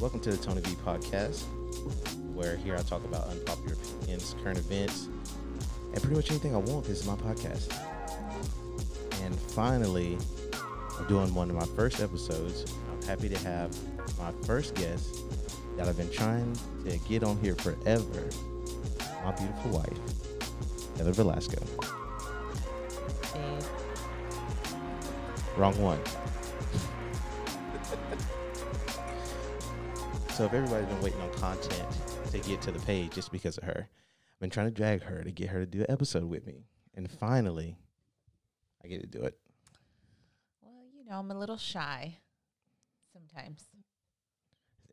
Welcome to the Tony V podcast, where here I talk about unpopular opinions, current events, and pretty much anything I want. This is my podcast. And finally, I'm doing one of my first episodes. I'm happy to have my first guest that I've been trying to get on here forever. My beautiful wife, Heather Velasco. Wrong one. So if everybody's been waiting on content to get to the page just because of her, I've been trying to drag her to get her to do an episode with me. And finally, I get to do it. Well, you know, I'm a little shy sometimes.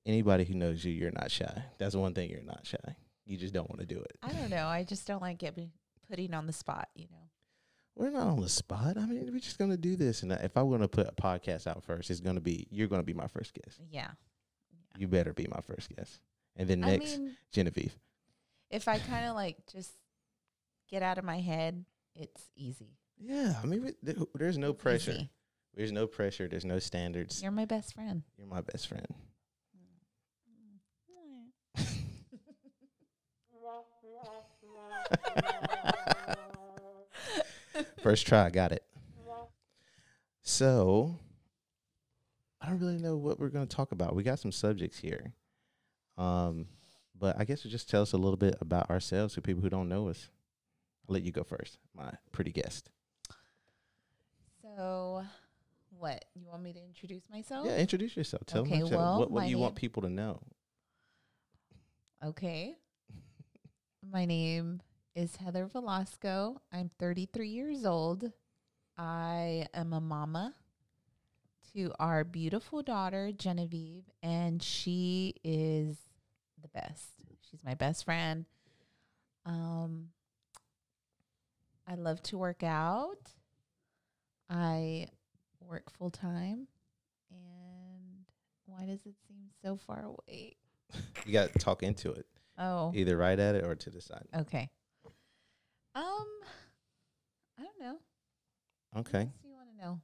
Anybody who knows you, you're not shy. That's the one thing you're not shy. You just don't want to do it. I don't know. I just don't like getting putting on the spot, you know. We're not on the spot. I mean, we're just gonna do this. And if I'm gonna put a podcast out first, it's gonna be you're gonna be my first guest. Yeah. You better be my first guest. And then I next, mean, Genevieve. if I kind of like just get out of my head, it's easy. Yeah, I mean, there's no pressure. easy. There's no pressure. There's no standards. You're my best friend. You're my best friend. First try, got it. So, I don't really know what we're going to talk about. We got some subjects here. Um, but I guess we just tell us a little bit about ourselves for people who don't know us. I'll let you go first, my pretty guest. So, what you want me to introduce myself? Yeah, introduce yourself. Tell Okay, tell- well, what, what do you want people to know. Okay. My name is Heather Velasco. I'm 33 years old. I am a mama to our beautiful daughter, Genevieve, and she is the best. She's my best friend. Um, I love to work out. I work full time. And why does it seem so far away? You got to talk into it, Oh, either right at it or to the side. Okay. Um, I don't know. What Okay. else do you want to know?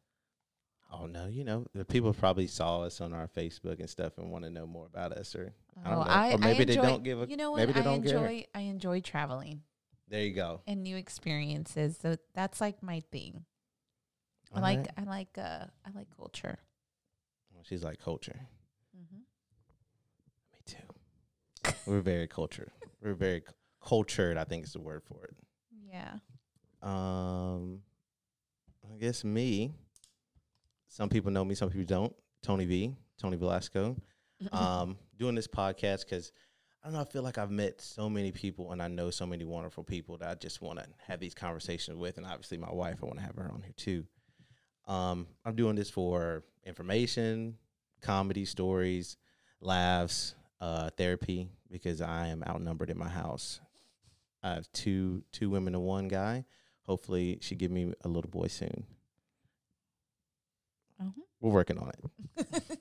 Oh no, you know the people probably saw us on our Facebook and stuff and want to know more about us, or I don't Oh, know. Or maybe they enjoy, don't give a- You know what? maybe they I don't care. enjoy. I enjoy traveling there you go. and new experiences. So that's like my thing. I like. right. I like. Uh, I like culture. Well, She's like culture. Mm-hmm. Me too. We're very cultured. We're very c- cultured. I think is the word for it. Yeah. Um, I guess me. Some people know me. Some people don't. Tony V. Tony Velasco. um, doing this podcast because I don't know. I feel like I've met so many people and I know so many wonderful people that I just want to have these conversations with. And obviously, my wife, I want to have her on here too. Um, I'm doing this for information, comedy stories, laughs, uh, therapy because I am outnumbered in my house. I have two two women and one guy. Hopefully, she give me a little boy soon. Mhm. We're working on it.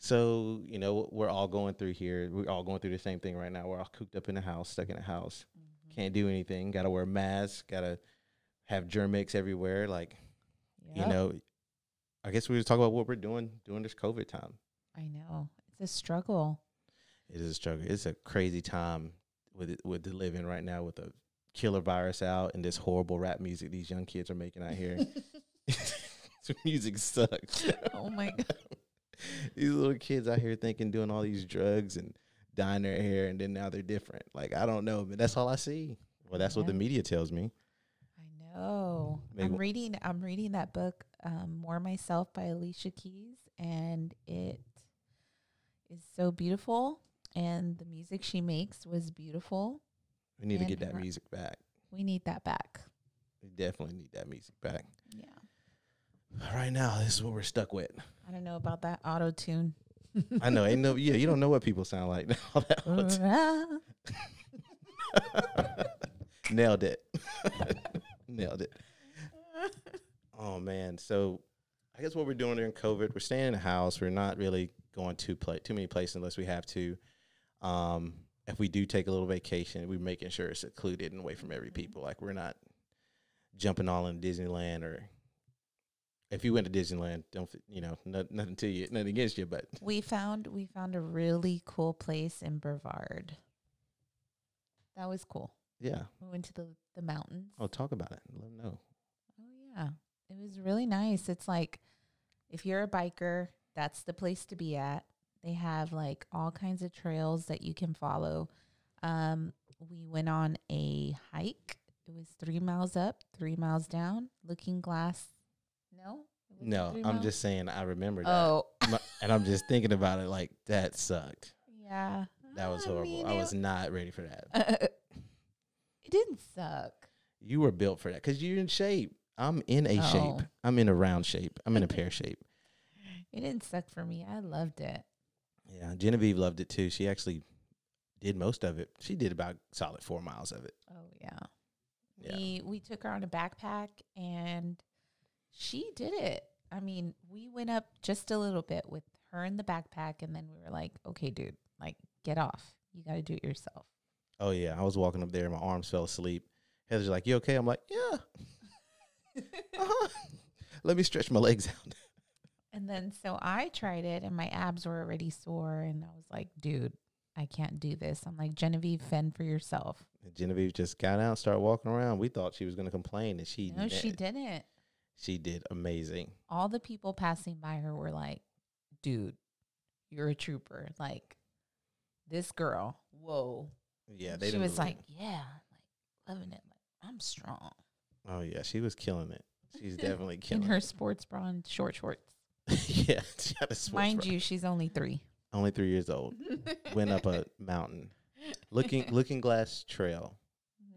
So, you know, we're all going through here. We're all going through the same thing right now. We're all cooped up in the house, stuck in the house. Mhm. Can't do anything. Got to wear masks. Got to have Germ-X everywhere. Like, you know, I guess we just talk about what we're doing during this COVID time. I know it's a struggle. It is a struggle. It's a crazy time with it, with the living right now with the killer virus out and this horrible rap music these young kids are making out here. music sucks. oh my god. these little kids out here thinking doing all these drugs and dyeing their hair and then now they're different. Like I don't know, but that's all I see. Well, that's what the media tells me. I know. Maybe I'm reading. I'm reading that book, um, "More Myself" by Alicia Keys, and it is so beautiful. And the music she makes was beautiful. We need to get that her- music back. We need that back. We definitely need that music back. Yeah. Right now, this is what we're stuck with. I don't know about that auto tune. I know, ain't no, yeah, you don't know what people sound like. All that Nailed it. Nailed it. Oh man. So I guess what we're doing during COVID, we're staying in the house. We're not really going to play too many places unless we have to. Um, if we do take a little vacation, we're making sure it's secluded and away from every people. Like we're not jumping all in Disneyland or if you went to Disneyland, don't you know nothing, nothing to you, nothing against you, but We found we found a really cool place in Brevard. That was cool. yeah. We went to the the mountains. Oh, talk about it. Let them know. Oh yeah. It was really nice. It's like if you're a biker, that's the place to be at. They have like all kinds of trails that you can follow. Um we went on a hike. It was 3 miles up, 3 miles down, Looking Glass. No? No, I'm just saying. I remember that, Oh. And I'm just thinking about it. Like that sucked. yeah. That was I horrible. mean, I was not ready for that. it didn't suck. You were built for that because you're in shape. I'm in a Oh. shape. I'm in a round shape. I'm in a pear shape. It didn't suck for me. I loved it. Yeah, Genevieve loved it too. She actually did most of it. She did about solid four miles of it. Oh yeah. Yeah. We we took her on a backpack and she did it. I mean, we went up just a little bit with her in the backpack and then we were like, "Okay, dude, like get off. You got to do it yourself." Oh yeah, I was walking up there. And my arms fell asleep. Heather's like, "You okay?" I'm like, "Yeah." Uh-huh. Let me stretch my legs out. And then so I tried it and my abs were already sore and I was like, "Dude, I can't do this." I'm like, "Genevieve, fend for yourself." And Genevieve just got out, and started walking around. We thought she was going to complain, and she no, she didn't. She did amazing. All the people passing by her were like, "Dude, you're a trooper." Like this girl. Whoa. Yeah, they she was like, yeah, like loving it. Like I'm strong Oh yeah, she was killing it. She's definitely in killing her sports bra and short shorts. yeah, she had a sports Mind bra. you, she's only three. only three years old. Went up a mountain, looking Looking Glass Trail,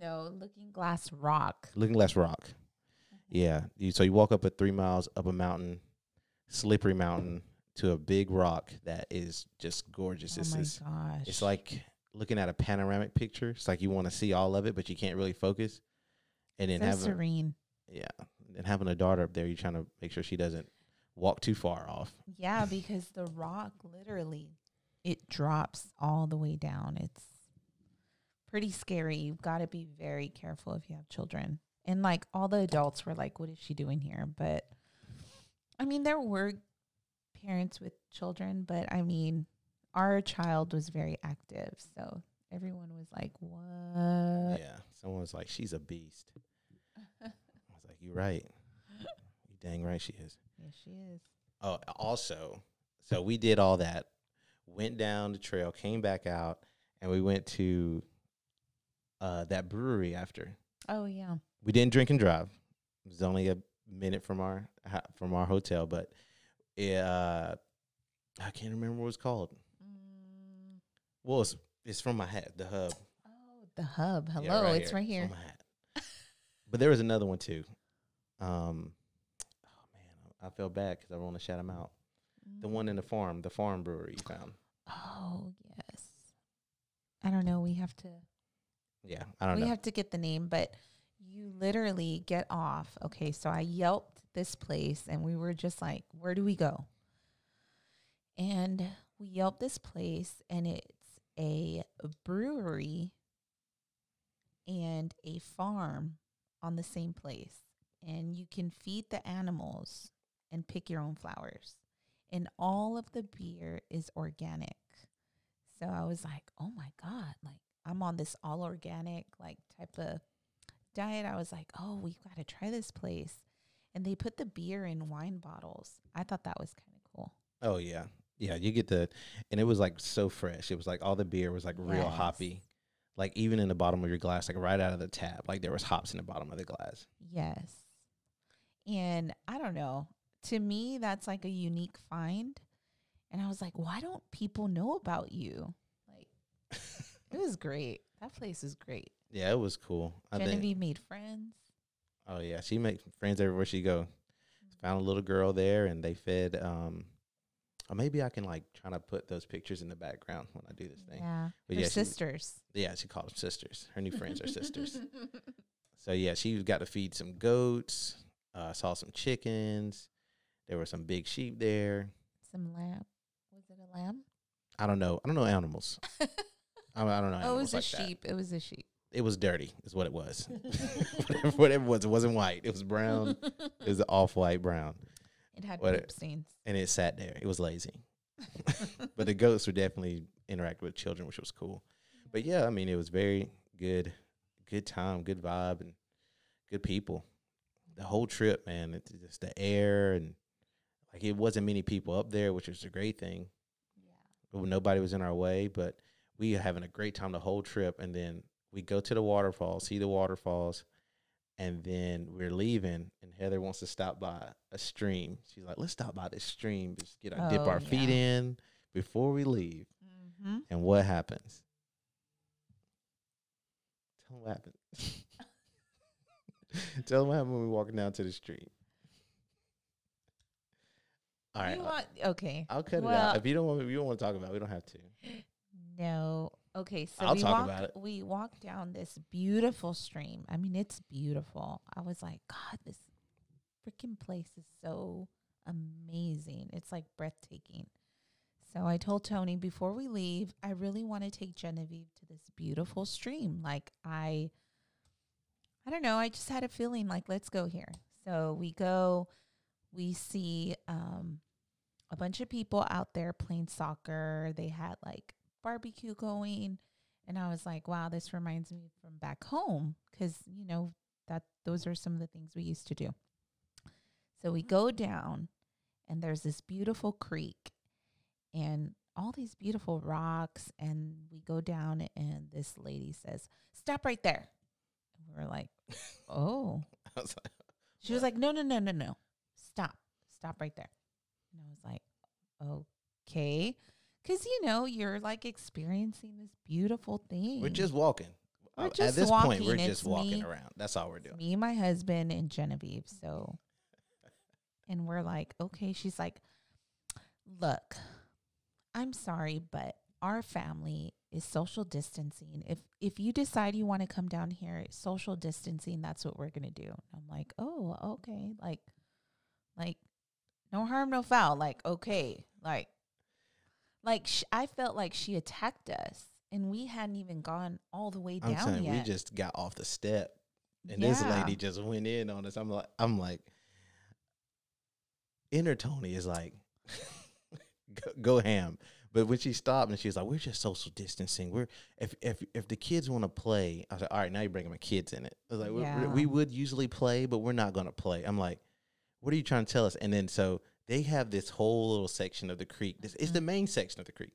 no, Looking Glass Rock. Looking Glass Rock. Yeah, you, so you walk up at three miles up a mountain, slippery mountain to a big rock that is just gorgeous. Oh it's my gosh! it's like looking at a panoramic picture. It's like you want to see all of it, but you can't really focus. And then so having serene. yeah, and having a daughter up there, you're trying to make sure she doesn't walk too far off. Yeah, because the rock literally it drops all the way down. It's pretty scary. You've got to be very careful if you have children. And like all the adults were like, "What is she doing here?" But I mean, there were parents with children, but I mean, our child was very active, so everyone was like, "What?" yeah, someone was like, "She's a beast." I was like, "You're right. You dang right she is." Yes, she is. Oh, also, so we did all that, went down the trail, came back out, and we went to uh, that brewery after. Oh yeah. We didn't drink and drive. It was only a minute from our from our hotel, but it, uh, I can't remember what it's called. Mm, Well, it's, it's from my hat, the hub. oh, the hub. Hello, it's right It's here. on my hat. but there was another one too. Um, oh man, I felt bad because I want to shout them out. The one in the farm, the farm brewery you found. Oh yes. I don't know. We have to. Yeah, I don't know. we know. have to get the name, but you literally get off. Okay, so I yelped this place, and we were just like, "Where do we go?" And we yelped this place, and it's a brewery and a farm on the same place, and you can feed the animals and pick your own flowers, and all of the beer is organic. So I was like, "Oh my god!" Like I'm on this all organic like type of diet. I was like, "Oh, we've got to try this place." And they put the beer in wine bottles. I thought that was kind of cool. oh yeah, yeah. You get the, and it was like so fresh. It was like all the beer was like real hoppy, like even in the bottom of your glass, like right out of the tap, like there was hops in the bottom of the glass. Yes. And I don't know. To me, that's like a unique find. And I was like, why don't people know about you? It was great. That place is great. Yeah, it was cool. I think. Genevieve made friends. Oh yeah, she makes friends everywhere she go. Found a little girl there, and they fed. um Or maybe I can like try to put those pictures in the background when I do this thing. Yeah. But Her yeah, she- sisters. Yeah, she called them sisters. Her new friends are sisters. So yeah, she got to feed some goats. Uh, saw some chickens. There were some big sheep there. Some lamb. Was it a lamb? I don't know. I don't know animals. I, I don't know. oh, it was a like that. sheep. It was a sheep. It was dirty, is what it was. whatever, whatever it was, it wasn't white. It was brown. It was off white brown. It had What poop stains. and it sat there. It was lazy. but the goats were definitely interacting with children, which was cool. But yeah, I mean, it was very good, good time, good vibe, and good people. The whole trip, man, it's just the air and like it wasn't many people up there, which was a great thing. But nobody was in our way, but we are having a great time the whole trip. And then we go to the waterfalls, see the waterfalls, and then we're leaving. And Heather wants to stop by a stream. She's like, "Let's stop by this stream, just get our dip Oh, our feet in before we leave." Mm-hmm. And what happens? Tell them what happened. Tell them what happened when we walking down to the stream. All right, You want, okay. I'll cut it well- out. If you don't want, if you don't want to talk about, it, we don't have to. No. Okay, so I'll we talk walk, about it. We walked down this beautiful stream. I mean, it's beautiful. I was like, God, this freaking place is so amazing. It's like breathtaking. So I told Tony before we leave, I really want to take Genevieve to this beautiful stream. Like I I don't know, I just had a feeling like let's go here. So we go, we see um a bunch of people out there playing soccer. They had like barbecue going and I was like, wow, this reminds me from back home cuz you know that those are some of the things we used to do. So we go down and there's this beautiful creek and all these beautiful rocks and we go down and this lady says, "Stop right there." And we're like, "Oh." I was like, She was like, "No, no, no, no, no. Stop. Stop right there." And I was like, "Okay." Cuz you know, you're like experiencing this beautiful thing. we're just walking. We're Uh, just At this point, walking. we're It's just walking me. around. That's all we're doing. me, my husband, and Genevieve. So, and we're like, okay. She's like, look, I'm sorry, but our family is social distancing. If if you decide you want to come down here, social distancing, that's what we're gonna do. I'm like, oh, okay, like, like, no harm, no foul. Like, okay, like, like sh- I felt like she attacked us, and we hadn't even gone all the way I'm down saying yet. we just got off the step, and this lady just went in on us. I'm like, I'm like, inner Tony is like, go, go ham. But when she stopped and she was like, "We're just social distancing. We're if if if the kids want to play, I was like, all right, now you're bringing my kids in it. I was like, Yeah. we, we would usually play, but we're not gonna play. I'm like, what are you trying to tell us? And then so they have this whole little section of the creek. This is the mm. main section of the creek,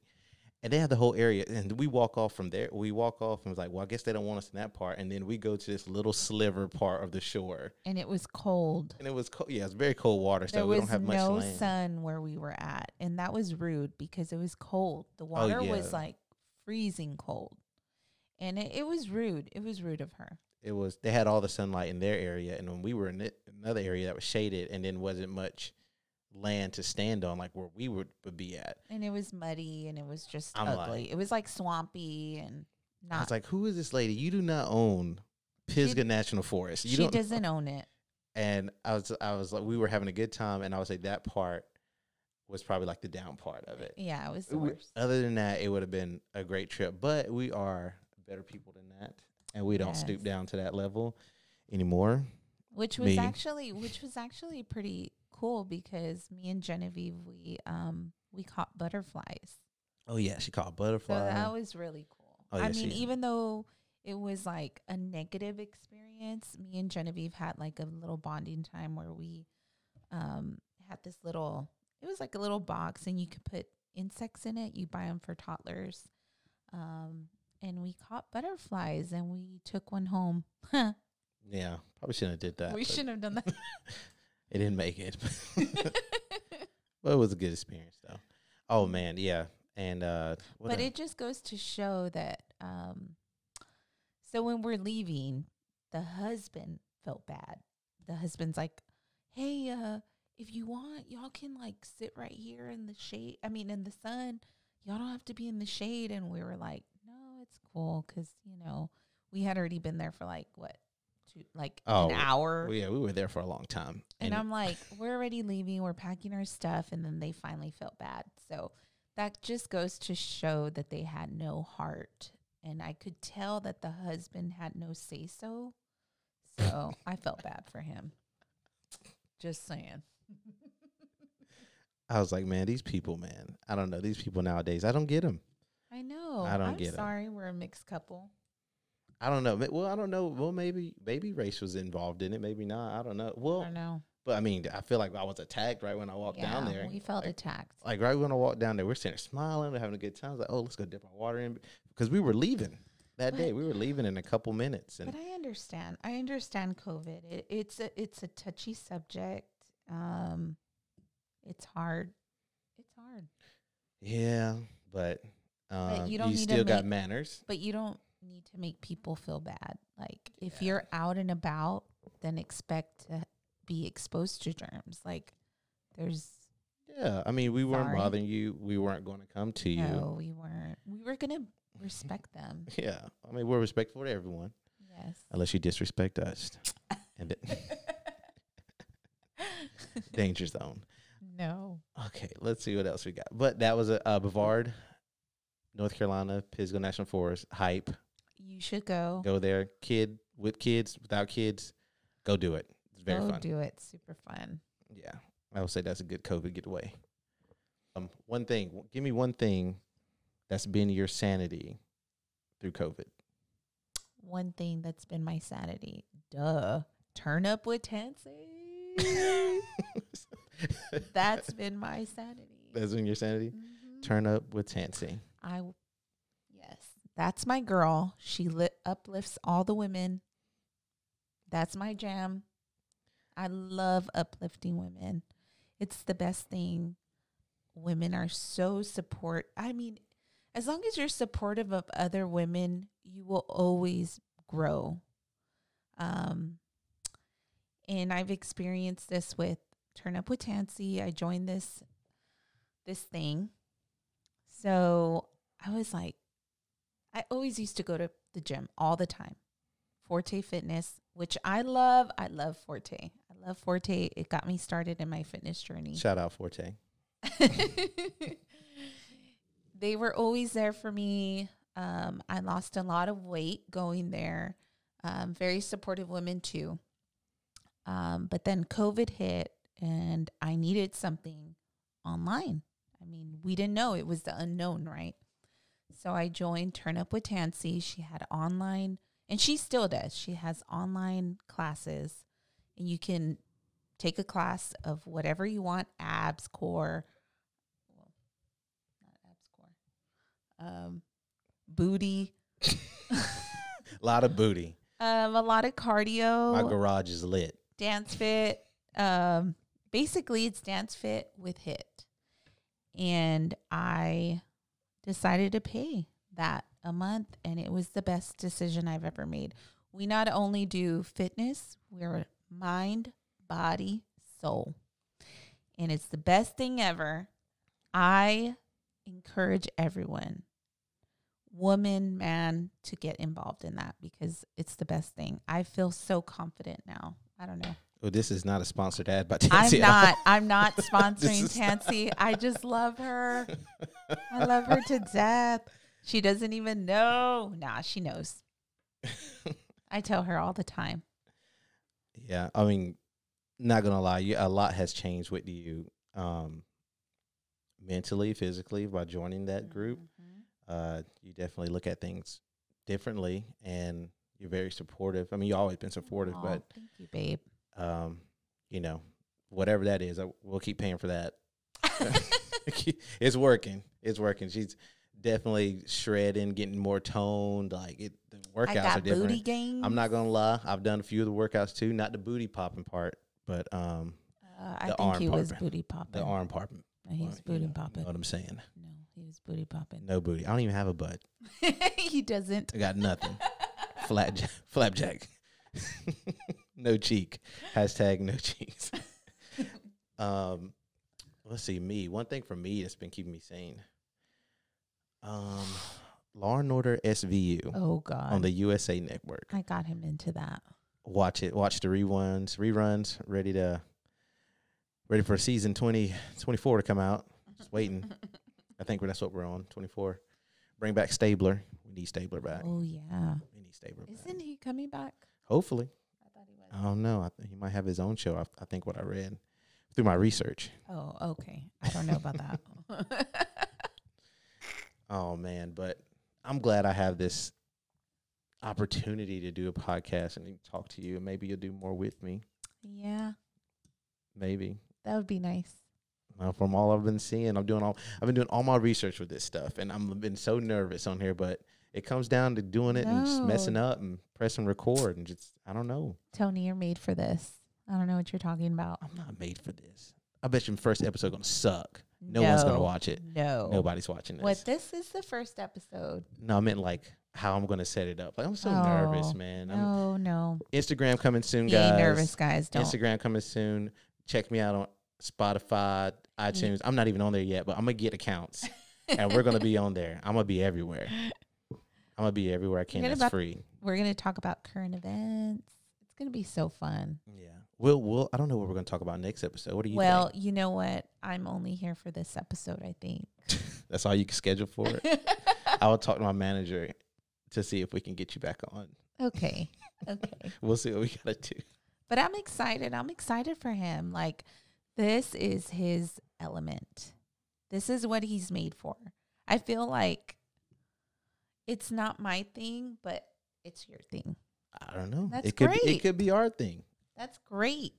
and they have the whole area. And we walk off from there. We walk off and was like, well, I guess they don't want us in that part. And then we go to this little sliver part of the shore, and it was cold. and it was cold. Yeah, it's very cold water, so there we don't have much no land. sun where we were at, and that was rude because it was cold. The oh, water was yeah. like freezing cold, and it, it was rude. It was rude of her. it was they had all the sunlight in their area, and when we were in it, another area that was shaded, and then wasn't much land to stand on, like where we would, would be at. And it was muddy, and it was just I'm ugly. like- it was like swampy and not. I was like, "Who is this lady? You do not own Pisgah National Forest. You she don't." doesn't own it. and I was, I was like, we were having a good time, and I would say that part was probably like the down part of it. Yeah, it was the worst. Other than that, it would have been a great trip. But we are better people than that, and we don't stoop down to that level anymore. which was me. actually which was actually pretty cool because me and Genevieve we um we caught butterflies. Oh yeah, she caught So butterfly. that was really cool. Oh, I mean, she- even though it was like a negative experience, me and Genevieve had like a little bonding time where we um had this little it was like a little box and you could put insects in it. You buy them for toddlers. Um and we caught butterflies and we took one home. yeah, probably shouldn't have did that. we shouldn't have done that. It didn't make it, but it was a good experience though. Oh man, yeah, and uh, but a- it just goes to show that um so when we're leaving the husband felt bad. The husband's like hey uh if you want y'all can like sit right here in the shade i mean in the sun. Y'all don't have to be in the shade. And we were like no it's cool because you know we had already been there for like what two like Oh, an hour well, yeah, we were there for a long time, and I'm like, we're already leaving. We're packing our stuff. And then they finally felt bad. So that just goes to show that they had no heart. And I could tell that the husband had no say so. So I felt bad for him. Just saying. I was like, man, these people, man, I don't know these people nowadays. I don't get them. I know. I don't I'm get 'em. sorry, we're a mixed couple. I don't know. Well, I don't know. Well, maybe maybe race was involved in it. Maybe not. I don't know. I Well, don't know. but I mean, I feel like I was attacked right when I walked down Yeah, there. We felt like, attacked. like right when I walked down there, we're sitting there smiling, we're having a good time. I was like, oh, let's go dip our water in because we were leaving that But- day. We were leaving in a couple minutes, and But I understand. I understand COVID. It, it's a it's a touchy subject. Um, it's hard. It's hard. yeah, but, um, you don't need to still got manners. But you don't need to make people feel bad. Like if you're out and about, then expect to be exposed to germs. Like there's Yeah, I mean, we weren't bothering you. We weren't going to come to you. no, we weren't. We were gonna respect them. Yeah, I mean, we're respectful to everyone Yes. unless you disrespect us. and danger zone. no. Okay, let's see what else we got. But that was a uh, Brevard, North Carolina, Pisgah National Forest hype. You should go. Go there, kid with kids, without kids, go do it. It's very go fun. do it. Super fun. Yeah, I would say that's a good COVID getaway. Um, one thing, give me one thing that's been your sanity through COVID. One thing that's been my sanity. Duh. Turn up with Tansy. That's been my sanity. that's been your sanity. Mhm. Turn up with Tansy. I that's my girl. She lit uplifts all the women. That's my jam. I love uplifting women. It's the best thing. Women are so support. I mean, as long as you're supportive of other women, you will always grow. Um, and I've experienced this with Turn Up with Tansy. I joined this this thing. So I was like, I always used to go to the gym all the time. Forte Fitness, which I love. I love Forte. I love Forte. It got me started in my fitness journey. Shout out Forte. they were always there for me. Um, I lost a lot of weight going there. Um, very supportive women too. Um, but then COVID hit and I needed something online. I mean, we didn't know it was the unknown, right? So I joined Turn Up with Tansy. She had online, and she still does. She has online classes, and you can take a class of whatever you want abs, core, well, not abs, core, um, booty, A lot of booty. um, a lot of cardio. My garage is lit. dance fit. Um, basically, it's dance fit with hit, and I decided to pay that a month, and it was the best decision I've ever made. We not only do fitness, we're mind, body, soul, and it's the best thing ever. I encourage everyone, woman, man, to get involved in that because it's the best thing. I feel so confident now. I don't know. Well, this is not a sponsored ad by I'm Tansy. not. I'm not sponsoring Tansy. I just love her. I love her to death. She doesn't even know. Nah, she knows. I tell her all the time. Yeah, I mean, not gonna lie, you a lot has changed with you, um, mentally, physically by joining that group. Mhm. Uh, you definitely look at things differently, and you're very supportive. I mean, you've always been supportive, Aw, but thank you, babe. Um, you know, whatever that is, I, we'll keep paying for that. it's working. It's working. She's definitely shredding, getting more toned. Like it, the workouts are different. booty gains. I'm not gonna lie. I've done a few of the workouts too. Not the booty popping part, but um, Uh, I the think arm he was booty popping. the arm popping. He was part, you booty know- popping. Know what I'm saying? No, he was booty popping. No booty. I don't even have a butt. he doesn't. I got nothing. Flat flapjack. No cheek. Hashtag no cheeks. um, let's see. Me. One thing for me that's been keeping me sane. Um, Law and Order SVU Oh God. on the USA Network. I got him into that. watch it. Watch the reruns. Reruns. Ready to. Ready for season 20, 24 to come out. Just waiting. I think that's what we're on. Twenty four. Bring back Stabler. We need Stabler back. Oh yeah. We need Stabler back. Isn't he coming back? Hopefully. I don't know. I think he might have his own show. I, I think what I read. through my research. Oh, okay. I don't know about that. Oh man, but I'm glad I have this opportunity to do a podcast and talk to you, and maybe you'll do more with me. yeah, Maybe. that would be nice. Uh, from all I've been seeing, I'm doing all I've been doing all my research with this stuff, and I'm been so nervous on here. But it comes down to doing it and just messing up and pressing record, and just I don't know. Tony, you're made for this. I don't know what you're talking about. I'm not made for this. I bet your first episode gonna suck. No, one's gonna watch it. No. Nobody's watching this. What this is the first episode. No, I meant like how I'm gonna set it up. Like I'm so oh. nervous, Oh, man. I'm, No, no. Instagram coming soon, Be guys. nervous, guys. Don't. Instagram coming soon. Check me out on Spotify, iTunes. I'm not even on there yet, but I'm gonna get accounts, and we're gonna be on there. I'm gonna be everywhere. I'm gonna be everywhere I can. That's about- free. We're gonna talk about current events. It's gonna be so fun. Yeah. We'll. We'll. I don't know what we're gonna talk about next episode. What do you doing? well, you know what? I'm only here for this episode. I think. think? That's all you can schedule for it. I will talk to my manager to see if we can get you back on. okay. Okay. We'll see what we gotta do. But I'm excited. I'm excited for him. Like this is his element. This is what he's made for. I feel like it's not my thing, but it's your thing. I don't know. That's it could. Be, it could be our thing. That's great.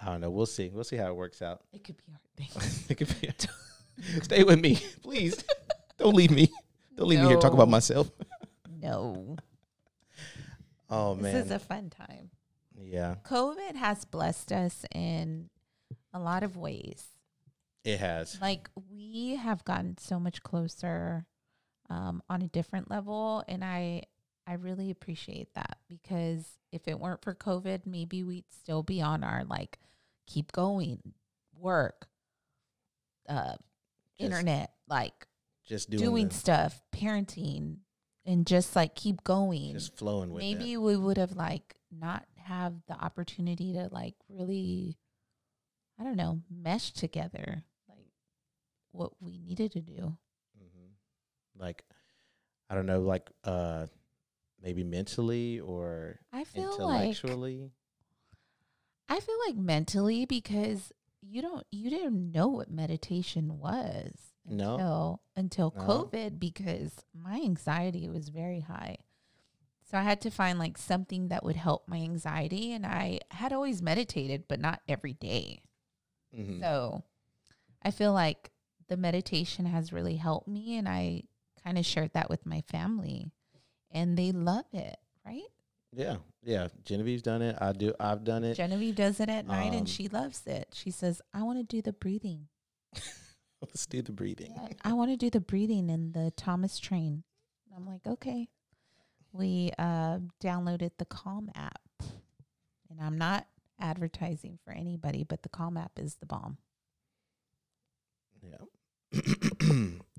I don't know. We'll see. We'll see how it works out. It could be our thing. it could be. Stay with me, please. Don't leave me. Don't leave me here. Talk about myself. No. Oh man, This is a fun time. yeah, COVID has blessed us in a lot of ways. it has. Like we have gotten so much closer um, on a different level, and I I really appreciate that because if it weren't for COVID, maybe we'd still be on our like keep going work, uh, internet, like Just doing, doing the- stuff, parenting, and just like keep going. just flowing with maybe it. we would have like not have the opportunity to like really i don't know mesh together like what we needed to do. Like, I don't know, like uh, maybe mentally or i feel like intellectually. i feel like mentally because you don't you didn't know what meditation was No. until until No. covid because my anxiety was very high so i had to find like something that would help my anxiety and i had always meditated but not every day Mhm. So I feel like the meditation has really helped me and I kind of shared that with my family and they love it, right? yeah, yeah. Genevieve's done it. I do. I've done it. Genevieve does it at night Um, and she loves it. She says, I want to do the breathing. Let's do the breathing. I want to do the breathing in the Thomas train. I'm like, okay. We uh, downloaded the Calm app and I'm not advertising for anybody, but the Calm app is the bomb. Yeah.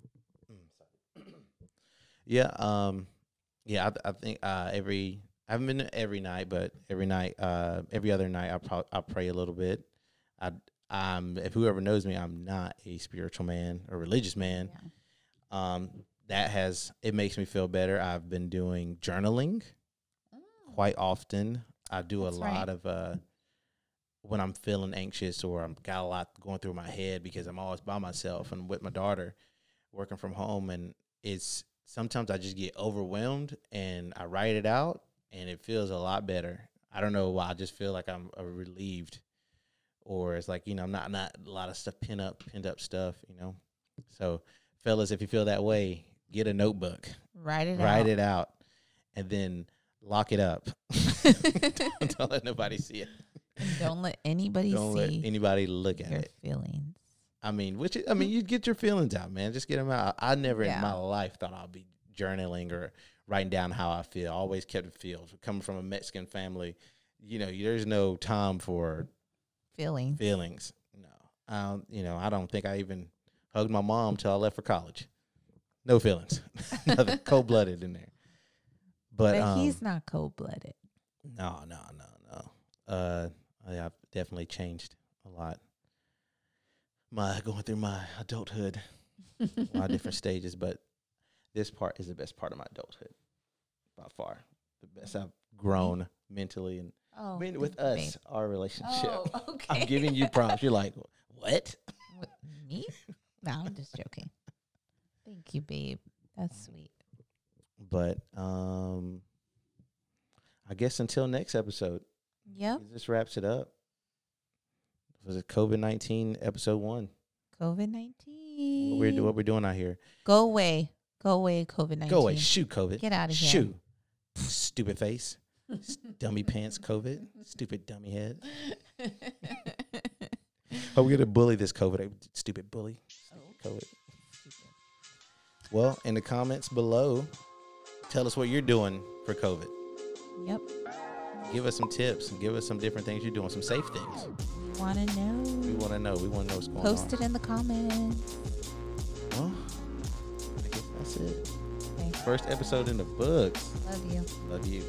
Yeah. Um. Yeah. I, I think uh, every I haven't been every night, but every night, uh, every other night, I pro- I pray a little bit. I um, if whoever knows me, I'm not a spiritual man or religious man. Yeah. Um, that has it makes me feel better. I've been doing journaling quite often. I do That's a right. lot of uh when I'm feeling anxious or I'm got a lot going through my head because I'm always by myself and with my daughter working from home and it's sometimes I just get overwhelmed and I write it out and it feels a lot better. I don't know why I just feel like I'm uh, relieved or it's like, you know, I'm not not a lot of stuff pin up pinned up stuff, you know. So fellas, if you feel that way, get a notebook Write it write out. it out, and then lock it up. don't, don't let nobody see it. And don't let anybody see. Don't let anybody look at your it. feelings. I mean, which I mean, you get your feelings out, man. Just get them out. I never Yeah. in my life thought I'd be journaling or writing down how I feel. I always kept it feel. Coming from a Mexican family, you know, there's no time for Feelings. feelings. No, I don't, you know, I don't think I even hugged my mom till I left for college. No feelings, nothing cold blooded in there. But, But, um, he's not cold blooded. No, no, no, no. Uh, I, I've definitely changed a lot. My going through my adulthood, a lot of different stages, but this part is the best part of my adulthood by far. The best I've grown mentally and Oh, mean, with us, our relationship. Oh, okay. I'm giving you props. You're like, what? With me? No, I'm just joking. Thank you, babe. That's sweet. But um, I guess until next episode, Yep. this wraps it up. Was it COVID nineteen episode one? COVID nineteen. What we're what we're doing out here? Go away. Go away. COVID nineteen. Go away, shoot COVID. Get out of here. Shoot, stupid face, dummy pants, COVID, stupid dummy head. Oh, we're gonna bully this COVID, uh, stupid bully, COVID. Well, in the comments below, tell us what you're doing for COVID. Yep. Give us some tips and give us some different things you're doing, some safe things. Want to know? We want to know. We want to know what's going Post on. it in the comments. Well, I guess that's it. Okay. First episode in the books. Love you. Love you.